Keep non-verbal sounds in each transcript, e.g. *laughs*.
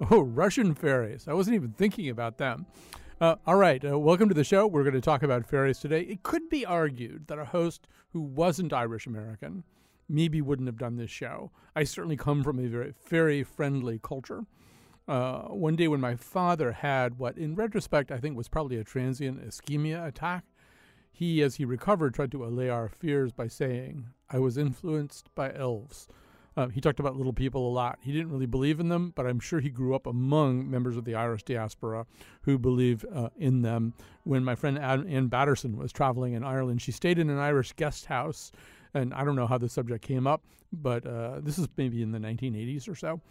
*laughs* Oh, Russian fairies. I wasn't even thinking about them. Uh, all right, uh, welcome to the show. We're going to talk about fairies today. It could be argued that a host who wasn't Irish American maybe wouldn't have done this show. I certainly come from a very fairy friendly culture. Uh, one day when my father had what, in retrospect, I think was probably a transient ischemia attack, he, as he recovered, tried to allay our fears by saying, I was influenced by elves. Uh, he talked about little people a lot. He didn't really believe in them, but I'm sure he grew up among members of the Irish diaspora who believe uh, in them. When my friend Ann Batterson was traveling in Ireland, she stayed in an Irish guest house, and I don't know how the subject came up, but uh, this is maybe in the 1980s or so.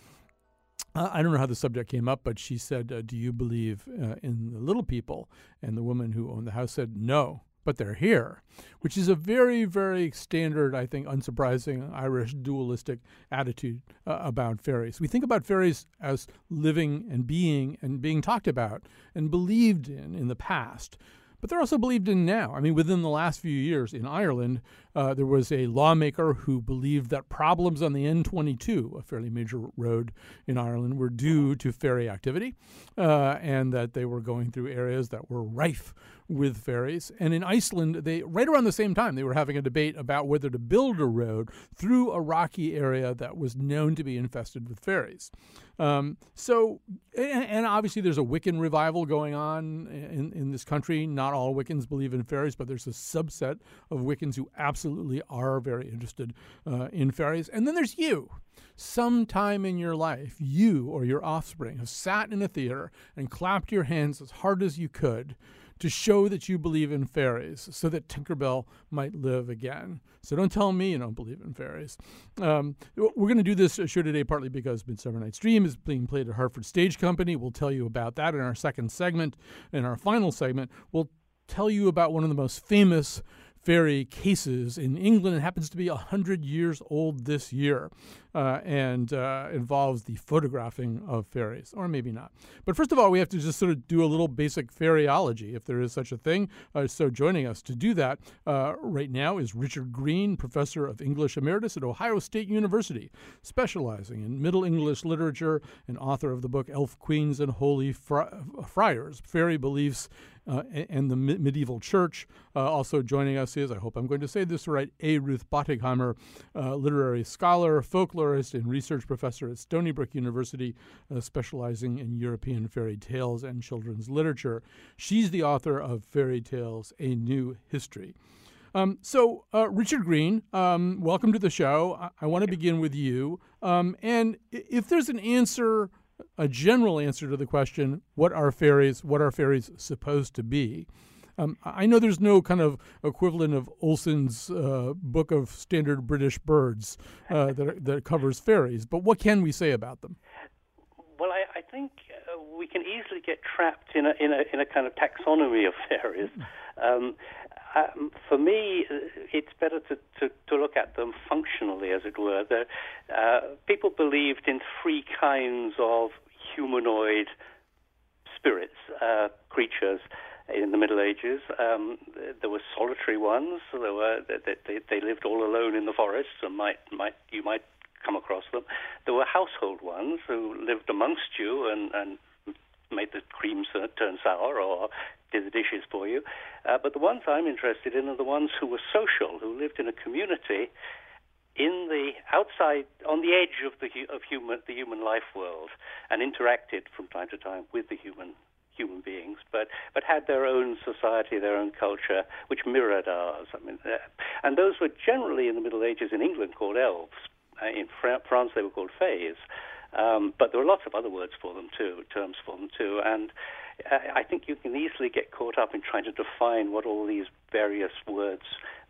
Uh, I don't know how the subject came up, but she said, uh, Do you believe in the little people? And the woman who owned the house said, No but they're here, which is a very, very standard, I think, unsurprising Irish dualistic attitude uh, about fairies. We think about fairies as living and being and being talked about and believed in in the past but they're also believed in now. I mean, within the last few years in Ireland, uh, there was a lawmaker who believed that problems on the N22, a fairly major road in Ireland, were due to fairy activity, uh, and that they were going through areas that were rife with fairies. And in Iceland, they right around the same time they were having a debate about whether to build a road through a rocky area that was known to be infested with fairies. Um, so, and, obviously, there's a Wiccan revival going on in, in this country. Not all Wiccans believe in fairies, but there's a subset of Wiccans who absolutely are very interested uh, in fairies. And then there's you. Sometime in your life, you or your offspring have sat in a theater and clapped your hands as hard as you could to show that you believe in fairies so that Tinkerbell might live again. So don't tell me you don't believe in fairies. Um, we're going to do this show today partly because Midsummer Night's Dream is being played at Hartford Stage Company. We'll tell you about that in our second segment. In our final segment, we'll tell you about one of the most famous fairy cases in England. It happens to be 100 years old this year uh, and uh, involves the photographing of fairies, or maybe not. But first of all, we have to just sort of do a little basic fairyology, if there is such a thing. Uh, so joining us to do that uh, right now is Richard Green, professor of English emeritus at Ohio State University, specializing in Middle English literature and author of the book Elf Queens and Holy Friars, Fairy Beliefs uh, and the medieval church. Uh, also joining us is, I hope I'm going to say this right, A. Ruth Bottigheimer, uh, literary scholar, folklorist, and research professor at Stony Brook University, uh, specializing in European fairy tales and children's literature. She's the author of Fairy Tales, A New History. Um, so, uh, Richard Green, um, welcome to the show. I, I want to begin with you. Um, and if there's an answer a general answer to the question, what are fairies? What are fairies supposed to be? Um, I know there's no kind of equivalent of Olson's uh, book of standard British birds uh, *laughs* that, that covers fairies, but what can we say about them? Well, I, I think uh, we can easily get trapped in a, in a in a kind of taxonomy of fairies. Hmm. Um, for me, it's better to, to, to, look at them functionally, as it were. Uh, people believed in three kinds of humanoid spirits, uh, creatures in the Middle Ages. Um, there were solitary ones. There were they, they, lived all alone in the forests, and might might you might come across them. There were household ones who lived amongst you and, and made the cream turn sour or did the dishes for you. Uh, but the ones I'm interested in are the ones who were social, who lived in a community in the outside, on the edge of the of human the human life world, and interacted from time to time with the human human beings, but but had their own society, their own culture, which mirrored ours. I mean, uh, and those were generally in the Middle Ages in England called elves. Uh, in Fra- France, they were called fays. Um, but there are lots of other words for them too, terms for them too, and I think you can easily get caught up in trying to define what all these various words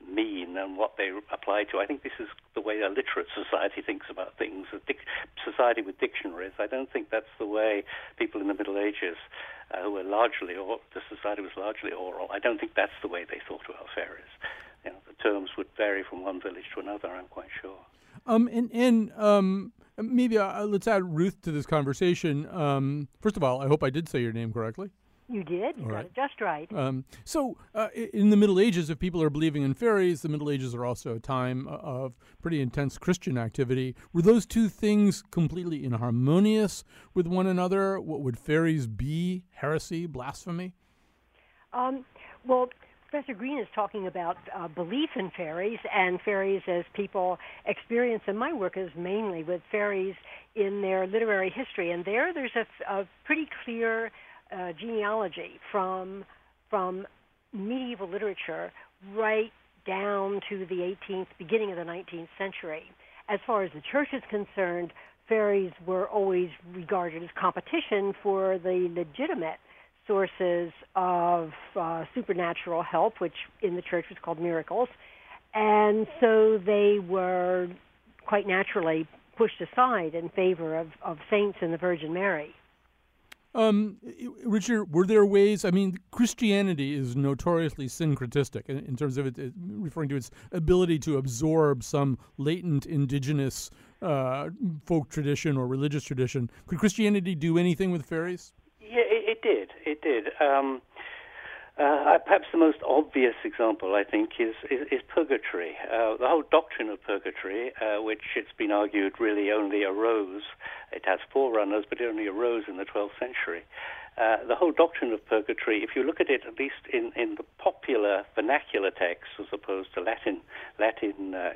mean and what they apply to. I think this is the way a literate society thinks about things, a dic- society with dictionaries. I don't think that's the way people in the Middle Ages, uh, who were largely, or the society was largely oral, I don't think that's the way they thought about fairies. You know, the terms would vary from one village to another, I'm quite sure. Um, and and um, maybe uh, let's add Ruth to this conversation. Um, first of all, I hope I did say your name correctly. You did. You all got right. it just right. Um, so, uh, in the Middle Ages, if people are believing in fairies, the Middle Ages are also a time uh, of pretty intense Christian activity. Were those two things completely inharmonious with one another? What would fairies be? Heresy, blasphemy? Um, well, Professor Green is talking about uh, belief in fairies and fairies as people experience them. My work is mainly with fairies in their literary history, and there, there's a, a pretty clear uh, genealogy from from medieval literature right down to the 18th, beginning of the 19th century. As far as the church is concerned, fairies were always regarded as competition for the legitimate sources of uh, supernatural help, which in the church was called miracles. And so they were quite naturally pushed aside in favor of, of saints and the Virgin Mary. Um, Richard, were there ways? I mean, Christianity is notoriously syncretistic in, in terms of it, it, referring to its ability to absorb some latent indigenous uh, folk tradition or religious tradition. Could Christianity do anything with fairies? It did. It did. Um, uh, perhaps the most obvious example, I think, is, is, is purgatory. Uh, the whole doctrine of purgatory, uh, which it's been argued really only arose, it has forerunners, but it only arose in the 12th century. Uh, the whole doctrine of purgatory, if you look at it at least in, in the popular vernacular texts as opposed to Latin, Latin uh,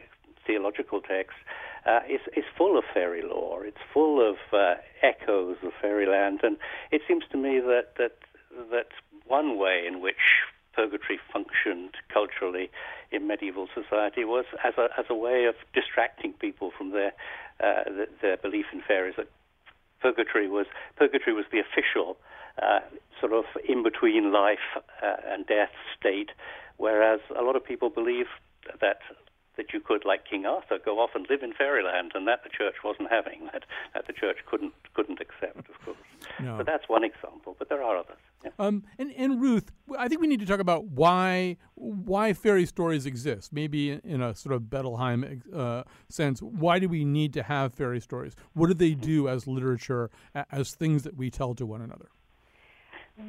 theological texts, uh, is, is full of fairy lore. It's full of echoes of fairyland, and it seems to me that that that one way in which purgatory functioned culturally in medieval society was as a as a way of distracting people from their uh, their belief in fairies. That purgatory was purgatory was the official uh, sort of in between life uh, and death state, whereas a lot of people believe that that you could, like King Arthur, go off and live in fairyland, and that the church wasn't having, *laughs* that, that the church couldn't couldn't accept, of course. No. But that's one example, but there are others. Yeah. Um, and, and Ruth, I think we need to talk about why why fairy stories exist. Maybe in a sort of Bettelheim uh, sense, why do we need to have fairy stories? What do they do as literature, as things that we tell to one another?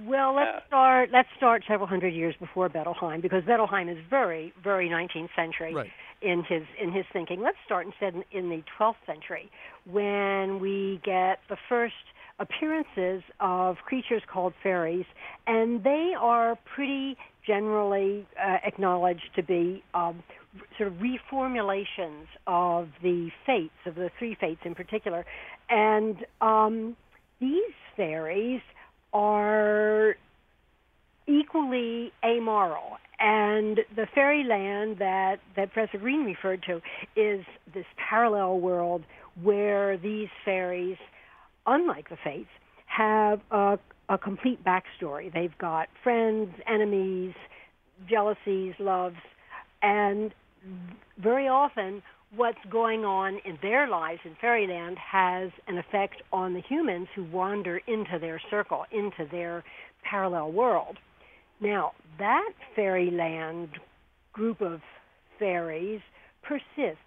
Well, let's uh, start. Let's start several hundred years before Bettelheim, because Bettelheim is very, very 19th century right. in his in his thinking. Let's start instead in, in the 12th century, when we get the first appearances of creatures called fairies, and they are pretty generally uh, acknowledged to be um, sort of reformulations of the fates of the three fates in particular, and um, these fairies are equally amoral. And the fairyland that, that Professor Green referred to is this parallel world where these fairies, unlike the Fates, have a, a complete backstory. They've got friends, enemies, jealousies, loves, and very often what's going on in their lives in fairyland has an effect on the humans who wander into their circle, into their parallel world. Now, that fairyland group of fairies persists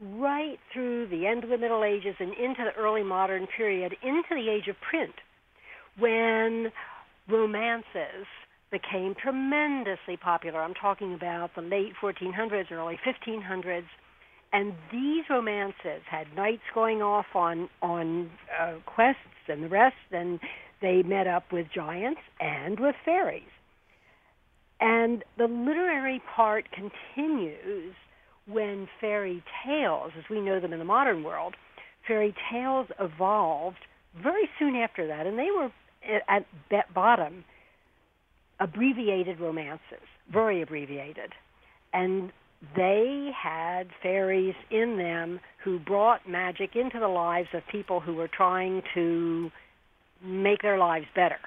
right through the end of the Middle Ages and into the early modern period, into the age of print, when romances became tremendously popular. I'm talking about the late 1400s, early 1500s, and these romances had knights going off on on uh, quests and the rest, and they met up with giants and with fairies. And the literary part continues when fairy tales, as we know them in the modern world, fairy tales evolved very soon after that, and they were at bottom abbreviated romances, very abbreviated. And they had fairies in them who brought magic into the lives of people who were trying to make their lives better.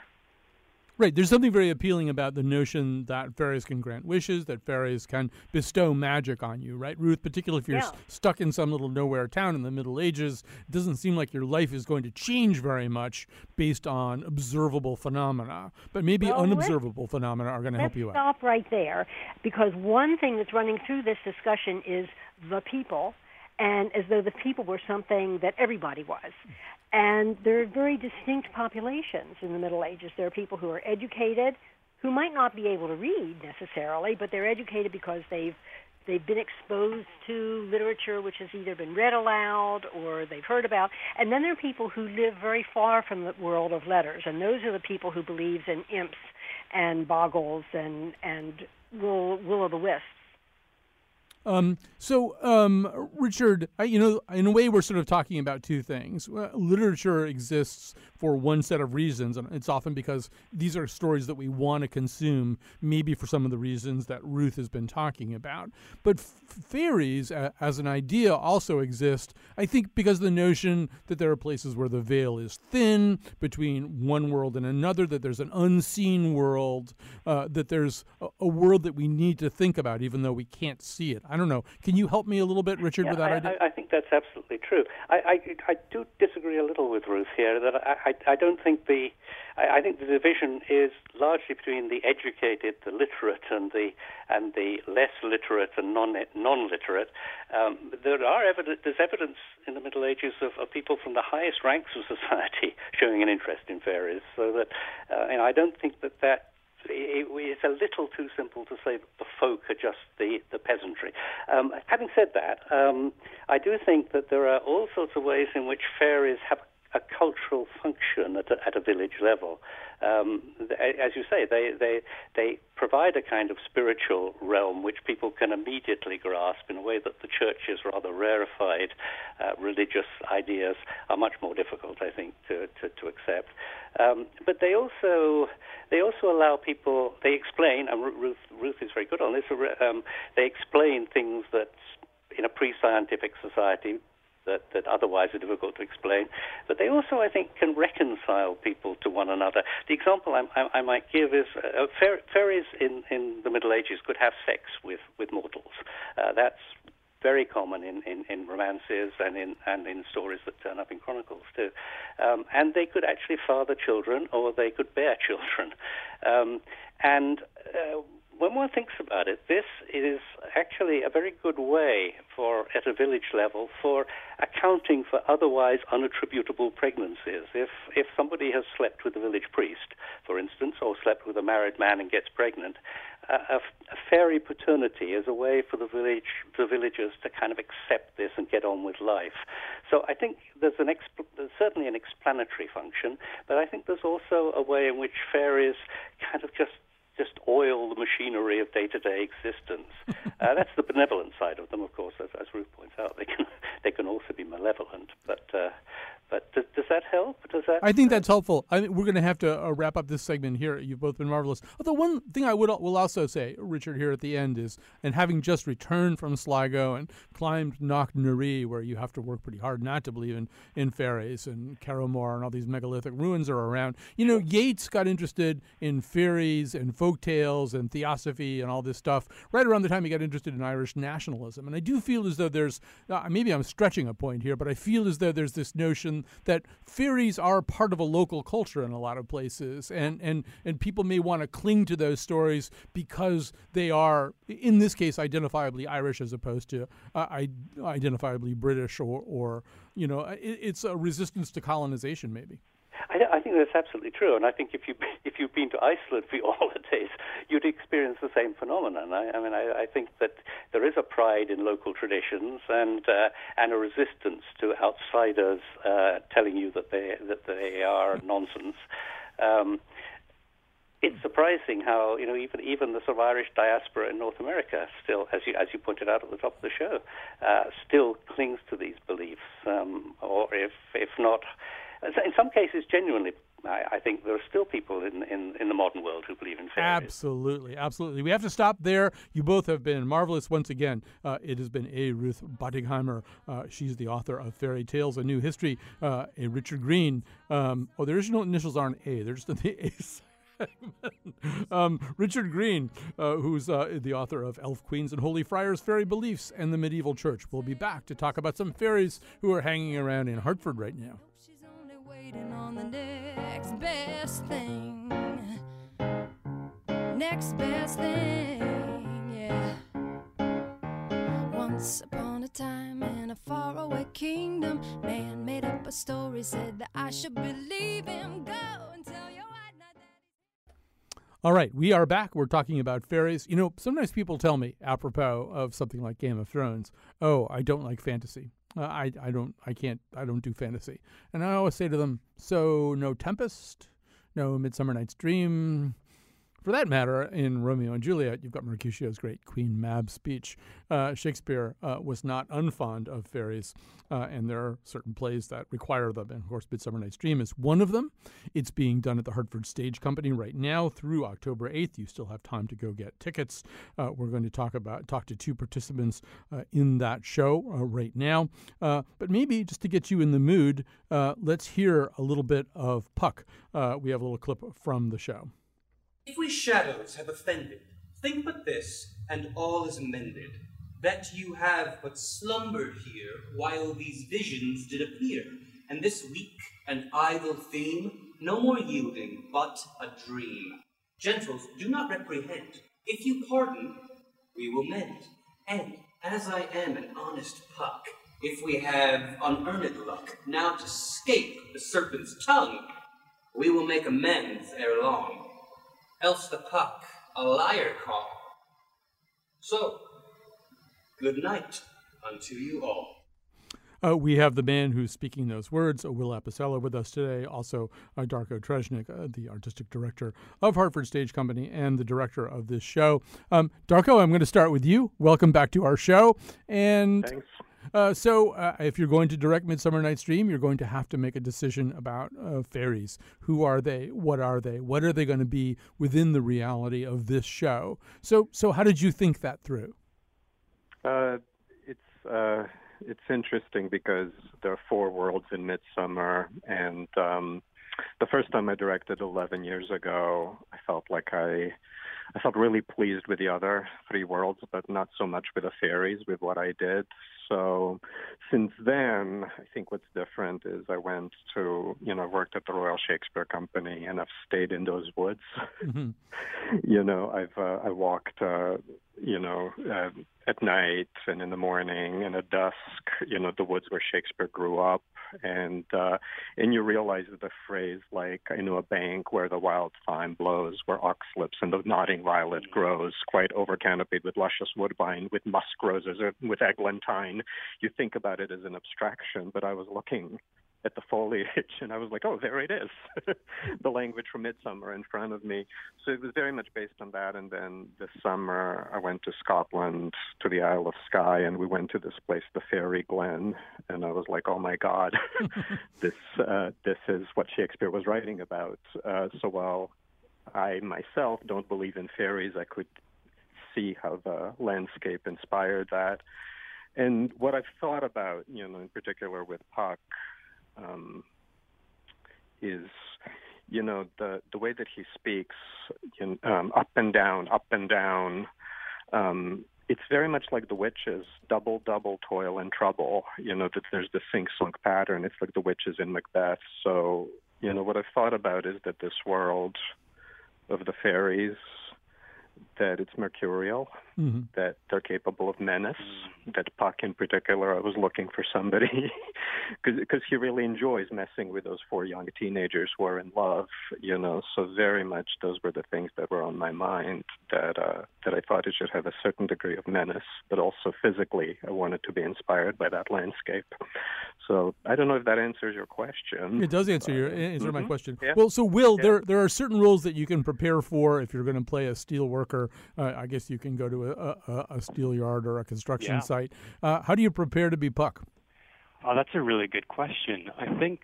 Right. There's something very appealing about the notion that fairies can grant wishes, that fairies can bestow magic on you, right? Ruth, particularly if you're Yeah. s- stuck in some little nowhere town in the Middle Ages, it doesn't seem like your life is going to change very much based on observable phenomena. But maybe Well, unobservable phenomena are going to help you out. stop right there because one thing that's running through this discussion is the people, and as though the people were something that everybody was. And there are very distinct populations in the Middle Ages. There are people who are educated, who might not be able to read necessarily, but they're educated because they've they've been exposed to literature which has either been read aloud or they've heard about. And then there are people who live very far from the world of letters, and those are the people who believes in imps and boggles and and will will o' the wisps. Um, so, um, Richard, I, you know, in a way, we're sort of talking about two things. Uh, literature exists for one set of reasons, and it's often because these are stories that we want to consume, maybe for some of the reasons that Ruth has been talking about. But f- fairies, uh, as an idea, also exist, I think, because the notion that there are places where the veil is thin between one world and another, that there's an unseen world, uh, that there's a, a world that we need to think about, even though we can't see it. I don't know. Can you help me a little bit, Richard, with that I, idea? I, I think that's absolutely true. I, I, I do disagree a little with Ruth here. That I, I, don't think the I, I think the division is largely between the educated, the literate, and the and the less literate and non non literate. Um, there are evidence. There's evidence in the Middle Ages of, of people from the highest ranks of society *laughs* showing an interest in fairies. So that uh, you know, I don't think that that it, it's a little too simple to say that the folk are just the, the peasantry. Um, having said that, um, I do think that there are all sorts of ways in which fairies have a cultural function at a, at a village level. Um, th- as you say, they, they, they provide a kind of spiritual realm which people can immediately grasp in a way that the church's rather rarefied uh, religious ideas are much more difficult, I think, to, to, to accept. Um, but they also they also allow people. They explain, and Ruth Ruth is very good on this. Um, they explain things that in a pre-scientific society that, that otherwise are difficult to explain. But they also, I think, can reconcile people to one another. The example I, I, I might give is uh, fair, fairies in, in the Middle Ages could have sex with, with mortals. Uh, that's very common in, in, in romances and in and in stories that turn up in chronicles too. Um, and they could actually father children or they could bear *laughs* children. Um, and uh, when one thinks about it, this is actually a very good way for, at a village level, for accounting for otherwise unattributable pregnancies. If if somebody has slept with a village priest, for instance, or slept with a married man and gets pregnant, a, a fairy paternity is a way for the village the villagers to kind of accept this and get on with life. So I think there's an expl- there's certainly an explanatory function, but I think there's also a way in which fairies kind of just just oil the machinery of day-to-day existence. uh, that's the benevolent side of them, of course. As, as Ruth points out, they can *laughs* they can also be malevolent. But uh, but does, does that help? Does that? I think that's helpful. I think we're going to have to uh, wrap up this segment here. You've both been marvelous. Although one thing I would will also say, Richard, here at the end is, and having just returned from Sligo and climbed Knocknarea, where you have to work pretty hard not to believe in, in fairies and Carrowmore and all these megalithic ruins are around. You know, Yeats got interested in fairies and folk tales and theosophy and all this stuff right around the time he got interested in Irish nationalism. And I do feel as though there's uh, maybe I'm stretching a point here, but I feel as though there's this notion that fairies are part of a local culture in a lot of places, and and and people may want to cling to those stories because they are, in this case, identifiably Irish as opposed to uh, identifiably British or or you know it, it's a resistance to colonization maybe. I, I think that's absolutely true, and I think if you *laughs* if you've been to Iceland for your holidays, you'd experience the same phenomenon. I, I mean, I, I think that there is a pride in local traditions and uh, and a resistance to outsiders uh, telling you that they that they are nonsense. Um, it's surprising how you know even even the sort of Irish diaspora in North America still, as you as you pointed out at the top of the show, uh, still clings to these beliefs, um, or if if not, in some cases genuinely. I, I think there are still people in, in, in the modern world who believe in fairies. Absolutely, absolutely. We have to stop there. You both have been marvelous once again. Uh, it has been A. Ruth Bottigheimer. Uh, she's the author of Fairy Tales: A New History. Uh, a Richard Green. Um, oh, the original initials aren't A. They're just on *laughs* the A *laughs* um, Richard Green, uh, who's uh, the author of Elf Queens and Holy Friars Fairy Beliefs and the Medieval Church, will be back to talk about some fairies who are hanging around in Hartford right now. Waiting on the next best thing. Next best thing, yeah. Once upon a time in a faraway kingdom, man made up a story, said that I should believe him. Go and tell your white knight that All right, we are back. We're talking about fairies. You know, sometimes people tell me, apropos of something like Game of Thrones, "Oh, I don't like fantasy. Uh, I, I don't, I can't, I don't do fantasy." And I always say to them, "So no Tempest, no Midsummer Night's Dream." For that matter, in Romeo and Juliet, you've got Mercutio's great Queen Mab speech. Uh, Shakespeare uh, was not unfond of fairies, uh, and there are certain plays that require them. And of course, Midsummer Night's Dream is one of them. It's being done at the Hartford Stage Company right now through October 8th. You still have time to go get tickets. Uh, we're going to talk about talk to two participants uh, in that show uh, right now. But maybe just to get you in the mood, let's hear a little bit of Puck. We have a little clip from the show. If we shadows have offended, think but this, and all is amended. That you have but slumbered here while these visions did appear, and this weak and idle theme no more yielding but a dream. Gentles, do not reprehend. If you pardon, we will mend. And as I am an honest puck, if we have unearned luck now to scape the serpent's tongue, we will make amends ere long else the puck a liar call. So, good night unto you all. Uh, we have the man who's speaking those words, uh, Will Apicella, with us today. Also, uh, Darko Tresnjak, uh, the artistic director of Hartford Stage Company and the director of this show. Um, Darko, I'm going to start with you. Welcome back to our show. And Thanks. Uh, so, uh, if you're going to direct Midsummer Night's Dream, you're going to have to make a decision about uh, fairies. Who are they? What are they? What are they going to be within the reality of this show? So, so how did you think that through? Uh, it's uh, it's interesting because there are four worlds in Midsummer, and um, the first time I directed 11 years ago, I felt like I I felt really pleased with the other three worlds, but not so much with the fairies, with what I did. So since then, I think what's different is I went to, you know, worked at the Royal Shakespeare Company and I've stayed in those woods. *laughs* you know, I've uh, I walked, uh, you know, uh, at night and in the morning and at dusk, you know, the woods where Shakespeare grew up, and uh, and you realize that the phrase like I know a bank where the wild thyme blows, where ox lips and the nodding violet grows, quite overcanopied with luscious woodbine, with musk roses, or with eglantine. You think about it as an abstraction, but I was looking at the foliage *laughs* and I was like, oh, there it is. *laughs* the language from Midsummer in front of me. So it was very much based on that. And then this summer, I went to Scotland, to the Isle of Skye, and we went to this place, the Fairy Glen. And I was like, oh my God, *laughs* this, uh, this is what Shakespeare was writing about. Uh, so while I myself don't believe in fairies, I could see how the landscape inspired that. And what I've thought about, you know, in particular with Puck, um, is you know the the way that he speaks you know, um, up and down up and down um, it's very much like the witches double double toil and trouble you know that there's the sing song pattern. It's like the witches in macbeth. So you know what i've thought about is that this world of the fairies that it's mercurial, mm-hmm. that they're capable of menace, that Puck in particular, I was looking for somebody *laughs* because he really enjoys messing with those four young teenagers who are in love, you know. So very much those were the things that were on my mind that uh, that I thought it should have a certain degree of menace, but also physically I wanted to be inspired by that landscape. So I don't know if that answers your question. It does answer but, your answer my mhm. question. Yeah. Well, so Will, Yeah. there there are certain roles that you can prepare for if you're going to play a steel worker. Uh, I guess you can go to a, a, a steel yard or a construction Yeah. site. Uh, how do you prepare to be Puck? Oh, that's a really good question. I think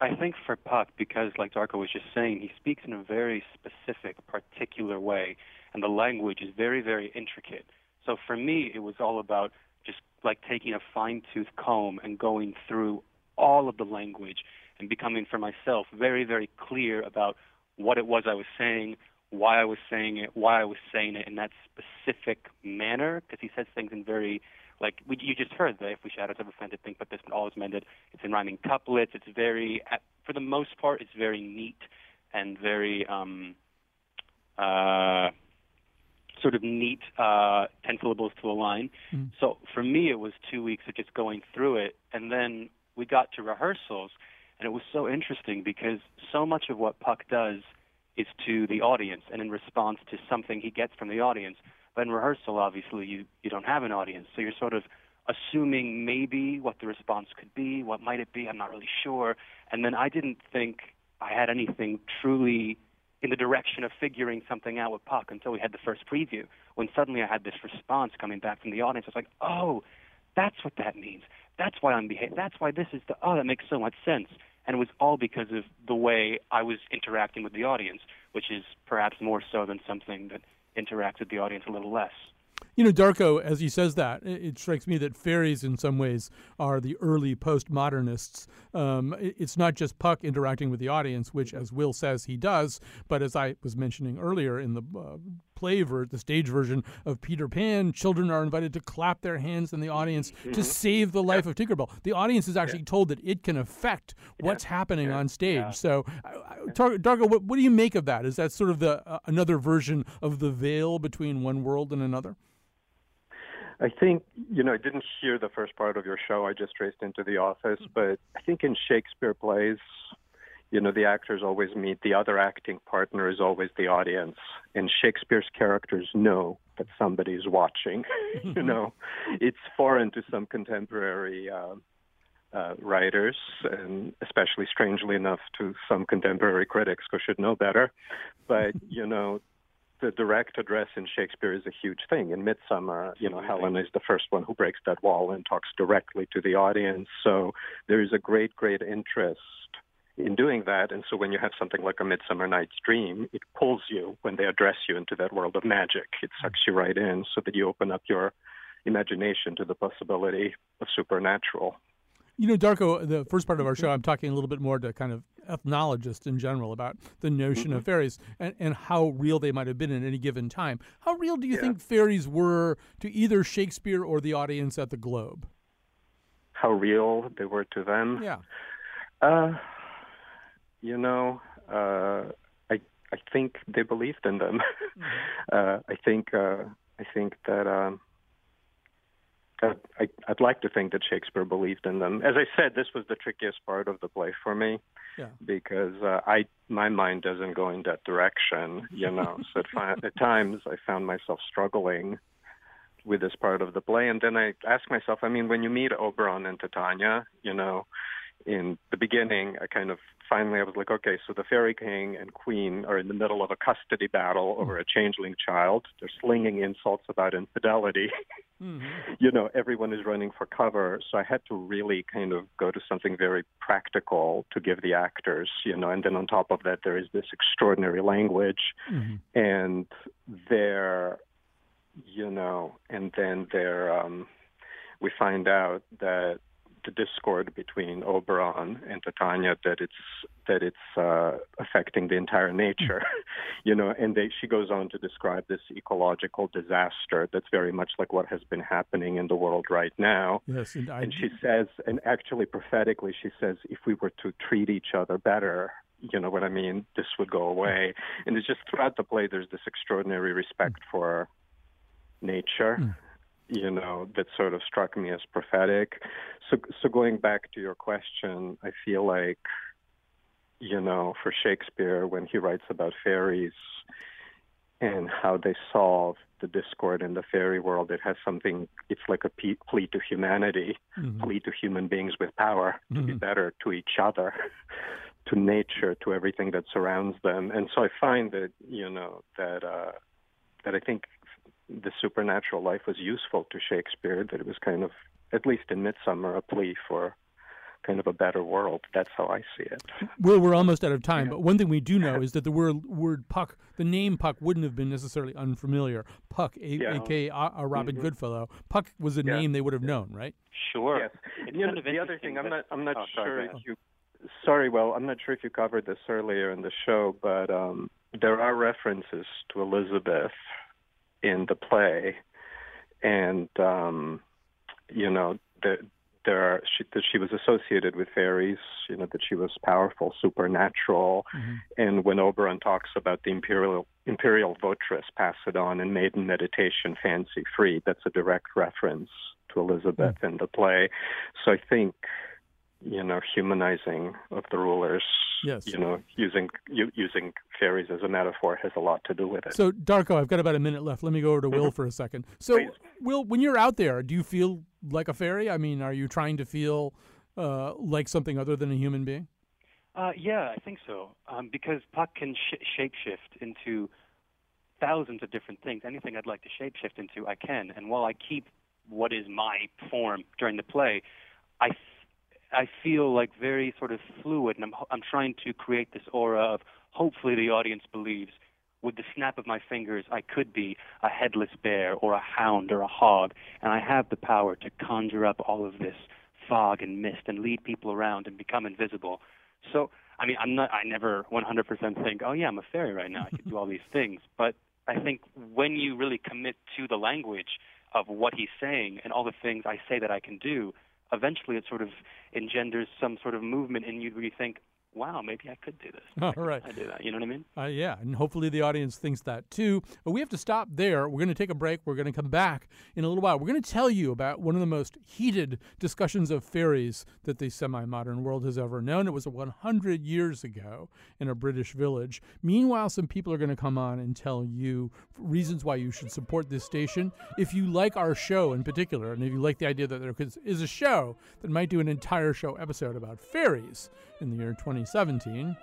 I think for Puck, because like Darko was just saying, he speaks in a very specific, particular way, and the language is very, very intricate. So for me, it was all about just like taking a fine-tooth comb and going through all of the language and becoming for myself very, very clear about what it was I was saying, why I was saying it, why I was saying it in that specific manner, because he says things in very like we, you just heard the if we shadows have offended think but this all is mended it's in rhyming couplets it's very for the most part it's very neat and very um uh sort of neat uh, ten syllables to a line. Mm. So for me, it was two weeks of just going through it, and then we got to rehearsals, and it was so interesting because so much of what Puck does is to the audience and in response to something he gets from the audience. But in rehearsal, obviously, you you don't have an audience, so you're sort of assuming maybe what the response could be, what might it be, I'm not really sure. And then I didn't think I had anything truly in the direction of figuring something out with Puck until we had the first preview. When suddenly I had this response coming back from the audience, I was like, oh, that's what that means. That's why I'm behaving. That's why this is the. Oh, that makes so much sense. And it was all because of the way I was interacting with the audience, which is perhaps more so than something that interacts with the audience a little less. You know, Darko, as he says that, it, strikes me that fairies, in some ways, are the early postmodernists. Um, it's not just Puck interacting with the audience, which, as Will says, he does, but as I was mentioning earlier in the uh, the stage version of Peter Pan, children are invited to clap their hands in the audience mm-hmm. to save the life of Tinkerbell. The audience is actually yeah. told that it can affect yeah. what's happening yeah. on stage. So, Darko, what, what, do you make of that? Is that sort of the uh, another version of the veil between one world and another? I think, you know, I didn't hear the first part of your show. I just raced into the office. Hmm. But I think in Shakespeare plays, you know, the actors always meet the other acting partner is always the audience. And Shakespeare's characters know that somebody's watching. *laughs* you know, it's foreign to some contemporary uh, uh, writers, and especially strangely enough to some contemporary critics who should know better. But, *laughs* you know, the direct address in Shakespeare is a huge thing. In Midsummer, you know, Helen is the first one who breaks that wall and talks directly to the audience. So there is a great, great interest in doing that. And so when you have something like a Midsummer Night's Dream, it pulls you when they address you into that world of magic. It sucks you right in so that you open up your imagination to the possibility of supernatural. You know, Darko, the first part of our show, I'm talking a little bit more to kind of ethnologists in general about the notion mm-hmm. of fairies and, and how real they might have been at any given time. How real do you yeah. think fairies were to either Shakespeare or the audience at the Globe? How real they were to them? Yeah. Uh, you know, uh, I I think they believed in them. Mm-hmm. *laughs* uh, I think uh, I think that. Um, I, I'd like to think that Shakespeare believed in them. As I said, this was the trickiest part of the play for me yeah. because uh, I my mind doesn't go in that direction, you know. *laughs* so at, at times I found myself struggling with this part of the play, and then I asked myself, I mean, when you meet Oberon and Titania, you know, in the beginning, I kind of finally I was like, okay, so the fairy king and queen are in the middle of a custody battle over a changeling child. They're slinging insults about infidelity. *laughs* Mm-hmm. you know, everyone is running for cover. So I had to really kind of go to something very practical to give the actors, you know, and then on top of that, there is this extraordinary language mm-hmm. and their, you know, and then there, um, we find out that the discord between Oberon and Titania that it's that it's uh, affecting the entire nature, *laughs* you know. And they, she goes on to describe this ecological disaster that's very much like what has been happening in the world right now. Yes, and, I, and she says, and actually prophetically, she says, if we were to treat each other better, you know what I mean, this would go away. *laughs* And it's just throughout the play, there's this extraordinary respect for nature. You know, that sort of struck me as prophetic. So, so going back to your question, I feel like, you know, for Shakespeare, when he writes about fairies and how they solve the discord in the fairy world, it has something, it's like a plea to humanity, mm-hmm. plea to human beings with power to mm-hmm. be better to each other. *laughs* to nature, to everything that surrounds them, and so I find that you know that uh, that I think the supernatural life was useful to Shakespeare, that it was kind of, at least in Midsummer, a plea for kind of a better world. That's how I see it. Well, we're almost out of time, yeah. but one thing we do know *laughs* is that the word word Puck, the name Puck, wouldn't have been necessarily unfamiliar. Puck, a- yeah. aka a, a Robin mm-hmm. Goodfellow. Puck was a yeah. name they would have known, right? Sure. Yes. You know, the other thing, I'm not, I'm not oh, sure if you sorry, well, I'm not sure if you covered this earlier in the show, but um, there are references to Elizabeth in the play, and um, you know, the, there are she, that she was associated with fairies, you know, that she was powerful, supernatural, Mm-hmm. and when Oberon talks about the imperial imperial votress, pass it on, and maiden meditation, fancy free, that's a direct reference to Elizabeth Hmm. in the play. So I think, you know, humanizing of the rulers, Yes. you know, using u- using fairies as a metaphor has a lot to do with it. So, Darko, I've got about a minute left. Let me go over to Will for a second. So, Please. Will, when you're out there, do you feel like a fairy? I mean, are you trying to feel uh, like something other than a human being? Uh, yeah, I think so. Um, because Puck can sh- shapeshift into thousands of different things. Anything I'd like to shapeshift into, I can. And while I keep what is my form during the play, I, f- I feel like very sort of fluid, and I'm, I'm trying to create this aura of hopefully the audience believes with the snap of my fingers, I could be a headless bear or a hound or a hog, and I have the power to conjure up all of this fog and mist and lead people around and become invisible. So, I mean, I'm not, I never 100% think, oh yeah, I'm a fairy right now. I can do all these things. *laughs* But I think when you really commit to the language of what he's saying and all the things I say that I can do, eventually it sort of engenders some sort of movement in you where you think, wow, maybe I could do this. *laughs* All right. I do that. You know what I mean? Uh, yeah, and hopefully the audience thinks that too. But we have to stop there. We're going to take a break. We're going to come back in a little while. We're going to tell you about one of the most heated discussions of fairies that the semi modern world has ever known. It was 100 years ago in a British village. Meanwhile, some people are going to come on and tell you reasons why you should support this station. If you like our show in particular, and if you like the idea that there is a show that might do an entire show episode about fairies in the year 2017,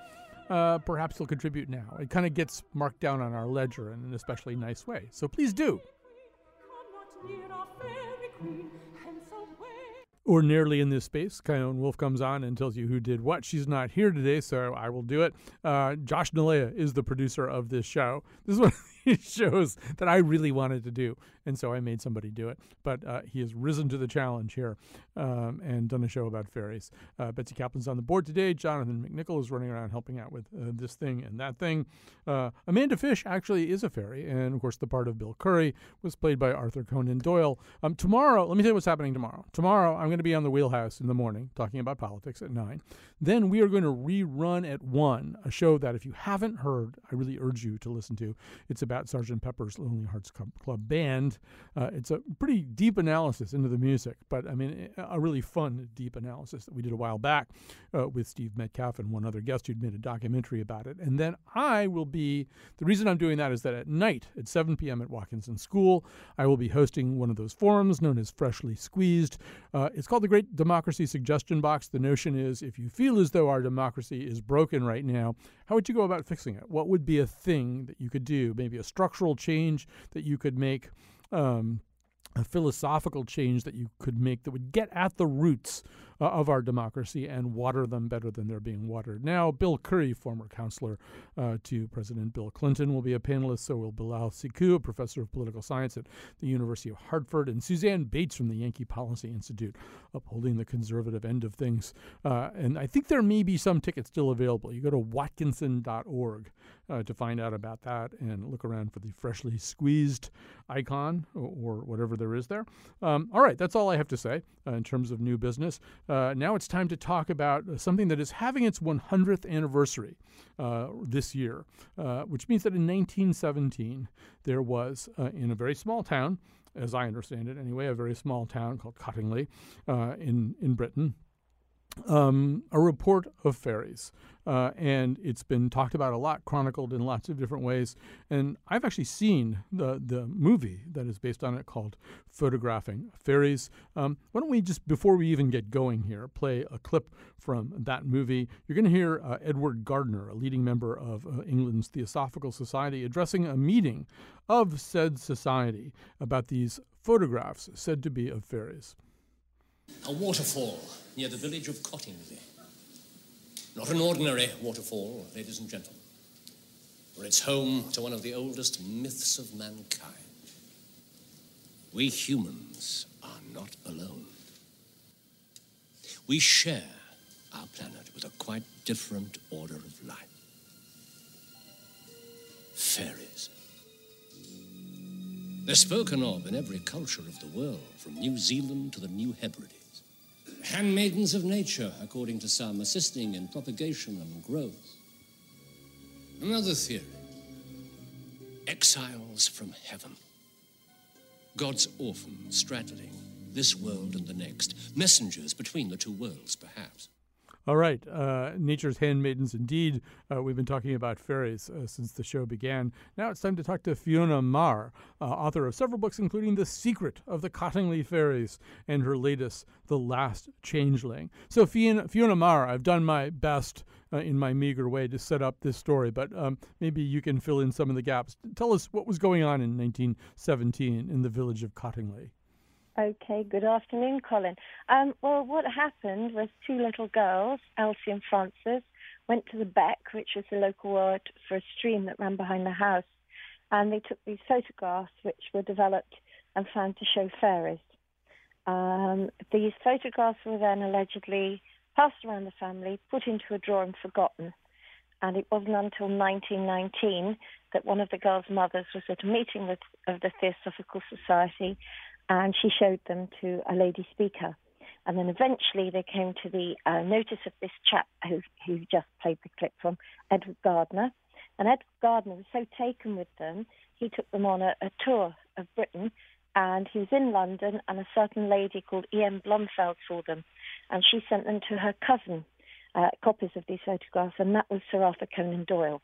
uh, perhaps you'll contribute now. It kind of gets marked down on our ledger in an especially nice way. So please do. Ordinarily in this space, Chion Wolf comes on and tells you who did what. She's not here today, so I will do it. Uh, Josh Nalven is the producer of this show. This is one *laughs* *laughs* shows that I really wanted to do, and so I made somebody do it. But uh, he has risen to the challenge here um, and done a show about fairies. Uh, Betsy Kaplan's on the board today. Jonathan McNicol is running around helping out with uh, this thing and that thing. Uh, Amanda Fish actually is a fairy, and of course, the part of Bill Curry was played by Arthur Conan Doyle. Um, tomorrow, let me tell you what's happening tomorrow. Tomorrow, I'm going to be on the Wheelhouse in the morning talking about politics at 9. Then we are going to rerun at 1 a show that, if you haven't heard, I really urge you to listen to. It's about Sgt. Pepper's Lonely Hearts Club, Club Band. Uh, it's a pretty deep analysis into the music, but I mean, a really fun, deep analysis that we did a while back uh, with Steve Metcalf and one other guest who'd made a documentary about it. And then I will be, the reason I'm doing that is that at night at 7 p.m. at Watkinson School, I will be hosting one of those forums known as Freshly Squeezed. Uh, it's called the Great Democracy Suggestion Box. The notion is if you feel as though our democracy is broken right now, how would you go about fixing it? What would be a thing that you could do? Maybe a structural change that you could make. Um, a philosophical change that you could make that would get at the roots uh, of our democracy and water them better than they're being watered now. Bill Curry, former counselor uh, to President Bill Clinton, will be a panelist. So will Bilal Sekou, a professor of political science at the University of Hartford, and Suzanne Bates from the Yankee Policy Institute, upholding the conservative end of things. Uh, and I think there may be some tickets still available. You go to watkinson.org uh, to find out about that and look around for the freshly squeezed icon or, or whatever there is there. Um, all right, that's all I have to say uh, in terms of new business. Uh, now it's time to talk about something that is having its 100th anniversary uh, this year, uh, which means that in 1917 there was uh, in a very small town, as I understand it anyway, a very small town called Cottingley uh, in in Britain um, a report of fairies. Uh, and it's been talked about a lot, chronicled in lots of different ways. And I've actually seen the, the movie that is based on it called Photographing Fairies. Um, why don't we just, before we even get going here, play a clip from that movie? You're going to hear uh, Edward Gardner, a leading member of uh, England's Theosophical Society, addressing a meeting of said society about these photographs said to be of fairies. A waterfall near the village of Cottingley. Not an ordinary waterfall, ladies and gentlemen, for it's home to one of the oldest myths of mankind. We humans are not alone. We share our planet with a quite different order of life. Fairies. They're spoken of in every culture of the world, from New Zealand to the New Hebrides. Handmaidens of nature, according to some, assisting in propagation and growth. Another theory exiles from heaven. God's orphans straddling this world and the next, messengers between the two worlds, perhaps. All right, uh, Nature's Handmaidens, indeed. Uh, we've been talking about fairies uh, since the show began. Now it's time to talk to Fiona Maher, uh, author of several books, including The Secret of the Cottingley Fairies and her latest, The Last Changeling. So, Fiona, Fiona Maher, I've done my best uh, in my meager way to set up this story, but um, maybe you can fill in some of the gaps. Tell us what was going on in 1917 in the village of Cottingley. Okay, good afternoon, Colin. Um, well, what happened was two little girls, Elsie and Frances, went to the beck, which is the local word for a stream that ran behind the house, and they took these photographs, which were developed and found to show fairies. Um, these photographs were then allegedly passed around the family, put into a drawer and forgotten. And it wasn't until 1919 that one of the girls' mothers was at a meeting with, of the Theosophical Society and she showed them to a lady speaker. And then eventually they came to the uh, notice of this chap who, who just played the clip from Edward Gardner. And Edward Gardner was so taken with them, he took them on a, a tour of Britain. And he was in London, and a certain lady called E.M. Blomfield saw them. And she sent them to her cousin, uh, copies of these photographs, and that was Sir Arthur Conan Doyle.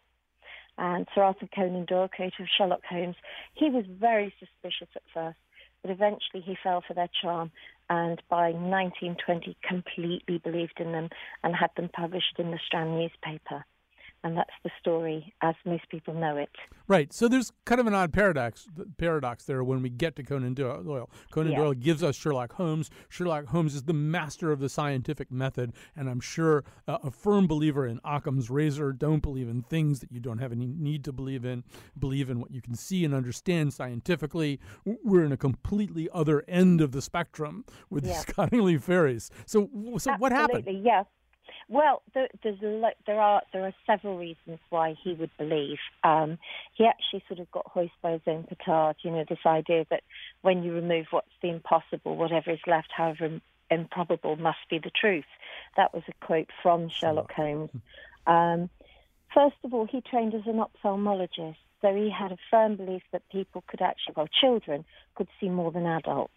And Sir Arthur Conan Doyle, creator of Sherlock Holmes, he was very suspicious at first but eventually he fell for their charm and by 1920 completely believed in them and had them published in the Strand newspaper and that's the story as most people know it. Right. So there's kind of an odd paradox paradox there when we get to Conan Doyle. Conan yeah. Doyle gives us Sherlock Holmes. Sherlock Holmes is the master of the scientific method, and I'm sure uh, a firm believer in Occam's razor. Don't believe in things that you don't have any need to believe in. Believe in what you can see and understand scientifically. We're in a completely other end of the spectrum with yeah. *laughs* these Cottingley fairies. So, so Absolutely, what happened? Yes. Well, there, there's a there are there are several reasons why he would believe. Um, he actually sort of got hoisted by his own petard. You know, this idea that when you remove what's the impossible, whatever is left, however improbable, must be the truth. That was a quote from Sherlock Holmes. Um, first of all, he trained as an ophthalmologist. So he had a firm belief that people could actually, well, children could see more than adults.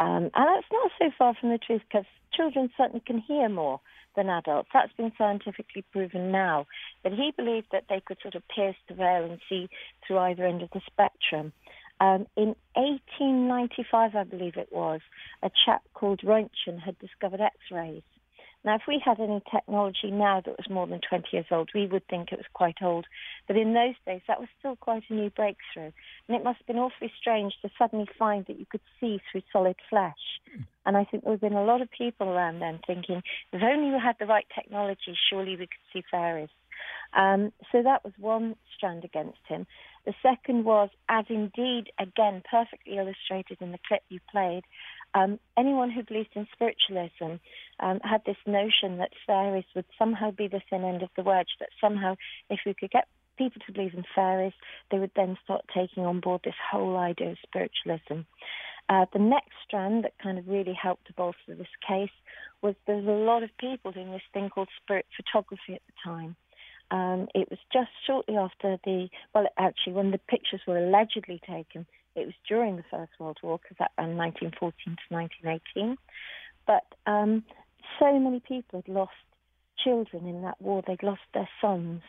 Um, and that's not so far from the truth because children certainly can hear more than adults. That's been scientifically proven now. But he believed that they could sort of pierce the veil and see through either end of the spectrum. Um, in 1895, I believe it was, a chap called Roentgen had discovered X-rays. Now, if we had any technology now that was more than 20 years old, we would think it was quite old. But in those days, that was still quite a new breakthrough. And it must have been awfully strange to suddenly find that you could see through solid flesh. And I think there have been a lot of people around then thinking, if only we had the right technology, surely we could see fairies. Um, so that was one strand against him. The second was, as indeed, again, perfectly illustrated in the clip you played, um, anyone who believed in spiritualism um, had this notion that fairies would somehow be the thin end of the wedge, that somehow if we could get people to believe in fairies, they would then start taking on board this whole idea of spiritualism. Uh, the next strand that kind of really helped to bolster this case was there's a lot of people doing this thing called spirit photography at the time. Um, it was just shortly after the, well, actually, when the pictures were allegedly taken, it was during the First World War, because that ran 1914 to 1918. But um, so many people had lost children in that war. They'd lost their sons.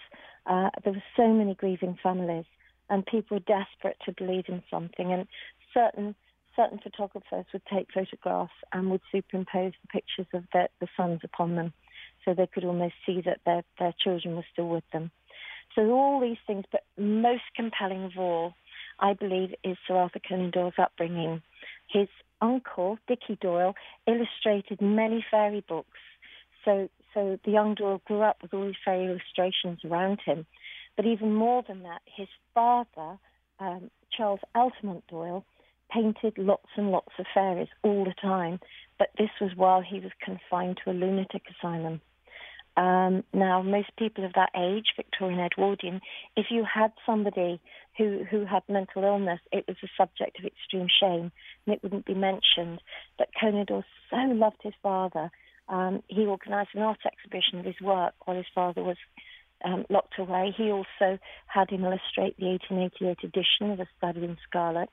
Uh, there were so many grieving families, and people were desperate to believe in something. And certain certain photographers would take photographs and would superimpose the pictures of the, the sons upon them, so they could almost see that their their children were still with them. So all these things, but most compelling of all I believe, is Sir Arthur Conan Doyle's upbringing. His uncle, Dickie Doyle, illustrated many fairy books. So, so the young Doyle grew up with all these fairy illustrations around him. But even more than that, his father, um, Charles Altamont Doyle, painted lots and lots of fairies all the time. But this was while he was confined to a lunatic asylum. Um, now, most people of that age, Victorian Edwardian, if you had somebody who, who had mental illness, it was a subject of extreme shame and it wouldn't be mentioned. But Conan Doyle so loved his father. Um, he organised an art exhibition of his work while his father was um, locked away. He also had him illustrate the 1888 edition of A Study in Scarlet,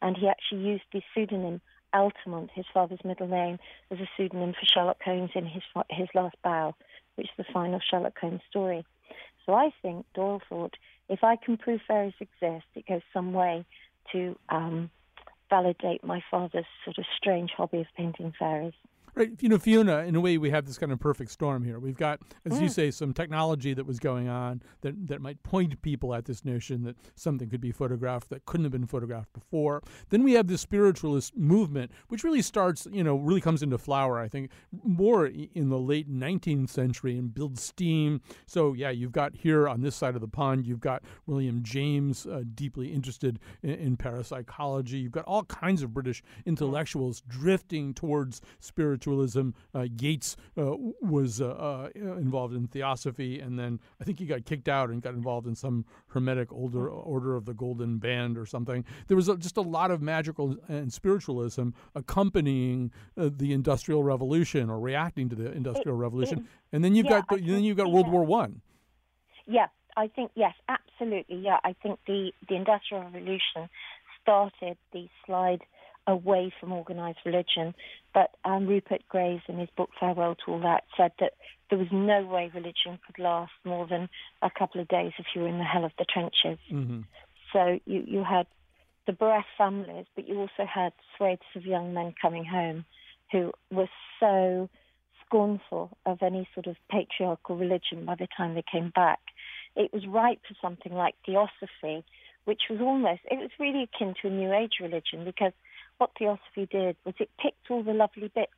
and he actually used the pseudonym Altamont, his father's middle name, as a pseudonym for Sherlock Holmes in his his last bow, which is the final Sherlock Holmes story. So I think Doyle thought, if I can prove fairies exist, it goes some way to um, validate my father's sort of strange hobby of painting fairies. Right, you know, Fiona. In a way, we have this kind of perfect storm here. We've got, as you Mm. say, some technology that was going on that that might point people at this notion that something could be photographed that couldn't have been photographed before. Then we have this spiritualist movement, which really starts, you know, really comes into flower. I think more in the late 19th century and builds steam. So yeah, you've got here on this side of the pond, you've got William James, uh, deeply interested in, in parapsychology. You've got all kinds of British intellectuals drifting towards spiritualism. Uh, Yeats uh, was uh, uh, involved in theosophy, and then I think he got kicked out and got involved in some hermetic older order of the Golden Band or something. There was a, just a lot of magical and spiritualism accompanying uh, the Industrial Revolution or reacting to the Industrial Revolution. and then you've yeah, got the, then you've got World that. War One. Yeah, I think yes, absolutely. Yeah, I think the the Industrial Revolution started the slide away from organised religion. But um, Rupert Graves, in his book Farewell to All That, said that there was no way religion could last more than a couple of days if you were in the hell of the trenches. Mm-hmm. So you, you had the bereft families, but you also had swathes of young men coming home who were so scornful of any sort of patriarchal religion by the time they came back. It was ripe for something like theosophy, which was almost, it was really akin to a New Age religion because what theosophy did was it picked all the lovely bits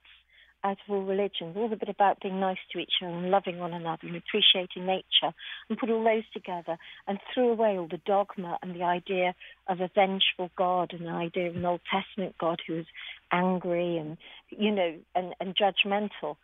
out of all religions, all the bit about being nice to each other and loving one another and appreciating nature, and put all those together and threw away all the dogma and the idea of a vengeful God and the idea of an Old Testament God who was angry and, you know, and, and judgmental.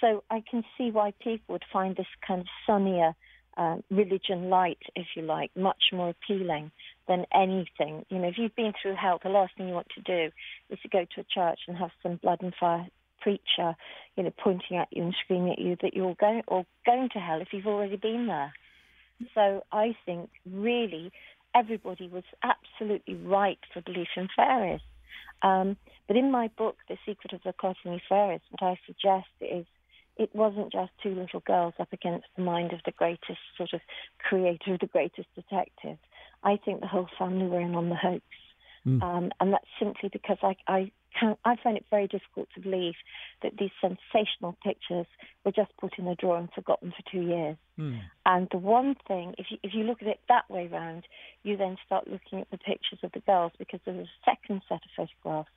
So I can see why people would find this kind of sunnier uh, religion light, if you like, much more appealing than anything. You know, if you've been through hell, the last thing you want to do is to go to a church and have some blood and fire preacher, you know, pointing at you and screaming at you that you're going or going to hell if you've already been there. So I think really everybody was absolutely right for belief in fairies. Um, but in my book, The Secret of the Cottingley Fairies, what I suggest is it wasn't just two little girls up against the mind of the greatest sort of creator, of the greatest detective. I think the whole family were in on the hoax. Mm. Um, and that's simply because I, I, can't, I find it very difficult to believe that these sensational pictures were just put in a drawer and forgotten for two years. Mm. And the one thing, if you, if you look at it that way round, you then start looking at the pictures of the girls because there's a second set of photographs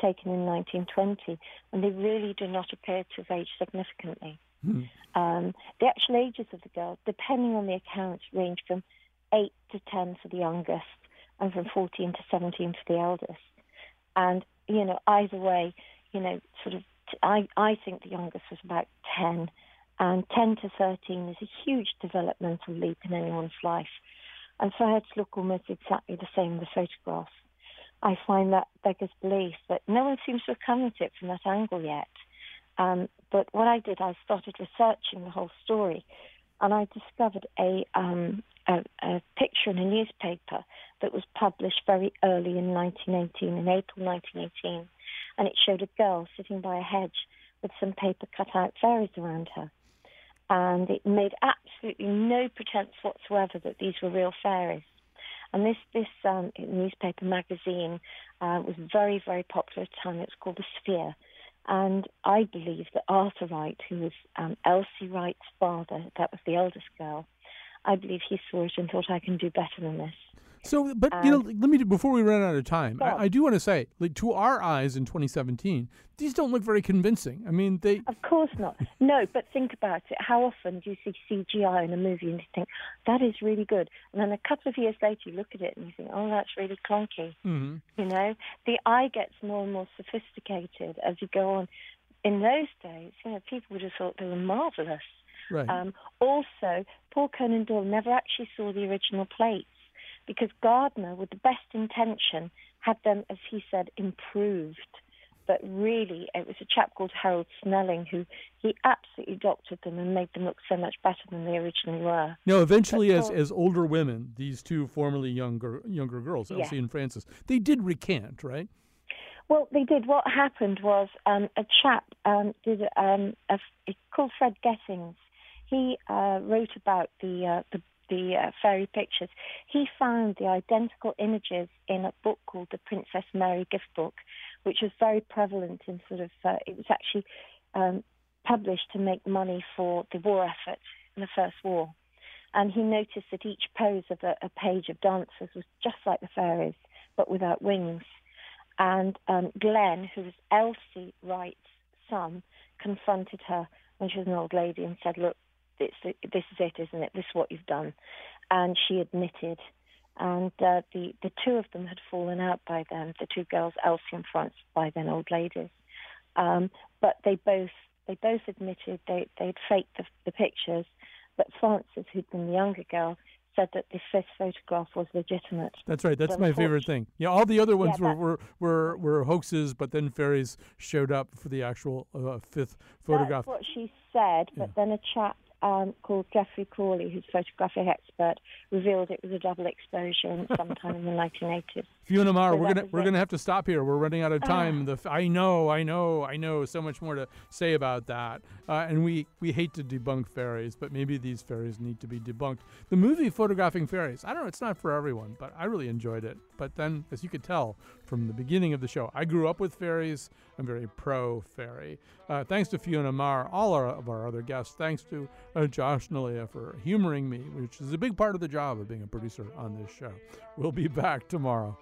taken in 1920, and they really do not appear to have aged significantly. Mm. Um, the actual ages of the girls, depending on the accounts, range from 8 to 10 for the youngest and from 14 to 17 for the eldest. And, you know, either way, you know, sort of, t- I, I think the youngest was about 10, and 10 to 13 is a huge developmental leap in anyone's life. And for her to look almost exactly the same in the photographs, I find that beggars belief, but no one seems to have come at it from that angle yet. Um, but what I did, I started researching the whole story, and I discovered a, um, a, a picture in a newspaper that was published very early in 1918, in April 1918, and it showed a girl sitting by a hedge with some paper cut out fairies around her. And it made absolutely no pretense whatsoever that these were real fairies. And this this um, newspaper magazine uh, was very very popular at the time. It was called the Sphere, and I believe that Arthur Wright, who was um, Elsie Wright's father, that was the eldest girl, I believe he saw it and thought I can do better than this. So, but you know, Um, let me before we run out of time, I. I do want to say, like to our eyes in 2017, these don't look very convincing. I mean, they Of course not. No, but think about it. How often do you see CGI in a movie and you think that is really good, and then a couple of years later you look at it and you think, oh, that's really clunky. Mhm. You know, the eye gets more and more sophisticated as you go on. In those days, you know, people would have thought they were marvelous. Right. Um, also, Paul Conan Doyle never actually saw the original plates because Gardner, with the best intention, had them, as he said, improved. But really, it was a chap called Harold Snelling who he absolutely doctored them and made them look so much better than they originally were. Now, eventually, But as, Paul- as older women, these two formerly younger younger girls, Yeah. Elsie and Frances, they did recant, right? Well, they did. What happened was um, a chap um, did um, a, called Fred Gettings. He uh, wrote about the uh, the, the uh, fairy pictures. He found the identical images in a book called the Princess Mary Gift Book, which was very prevalent in sort of. Uh, it was actually um, published to make money for the war effort in the First War. And he noticed that each pose of a, a page of dancers was just like the fairies, but without wings. And um, Glenn, who was Elsie Wright's son, confronted her when she was an old lady and said, "Look, this, this is it, isn't it? This is what you've done." And she admitted. And uh, the the two of them had fallen out by then. The two girls, Elsie and Frances, by then old ladies. Um, but they both they both admitted they they'd faked the, the pictures. But Frances, who'd been the younger girl, said that the fifth photograph was legitimate. That's right. That's But my favorite thing. Yeah, all the other ones Yeah, were, were, were, were hoaxes, but then fairies showed up for the actual uh, fifth photograph. That's what she said, but then a chap um, called Geoffrey Crawley, who's a photographic expert, revealed it was a double exposure sometime in the 1980s. Fiona Maher, we're gonna we're gonna have to stop here. We're running out of Ah. time. The f- I know, I know, I know. So much more to say about that. Uh, and we we hate to debunk fairies, but maybe these fairies need to be debunked. The movie Photographing Fairies. I don't know. It's not for everyone, but I really enjoyed it. But then, as you could tell from the beginning of the show, I grew up with fairies. I'm very pro fairy. Uh, thanks to Fiona Maher, all our, of our other guests. Thanks to uh, Josh Nalven for humoring me, which is a big part of the job of being a producer on this show. We'll be back tomorrow.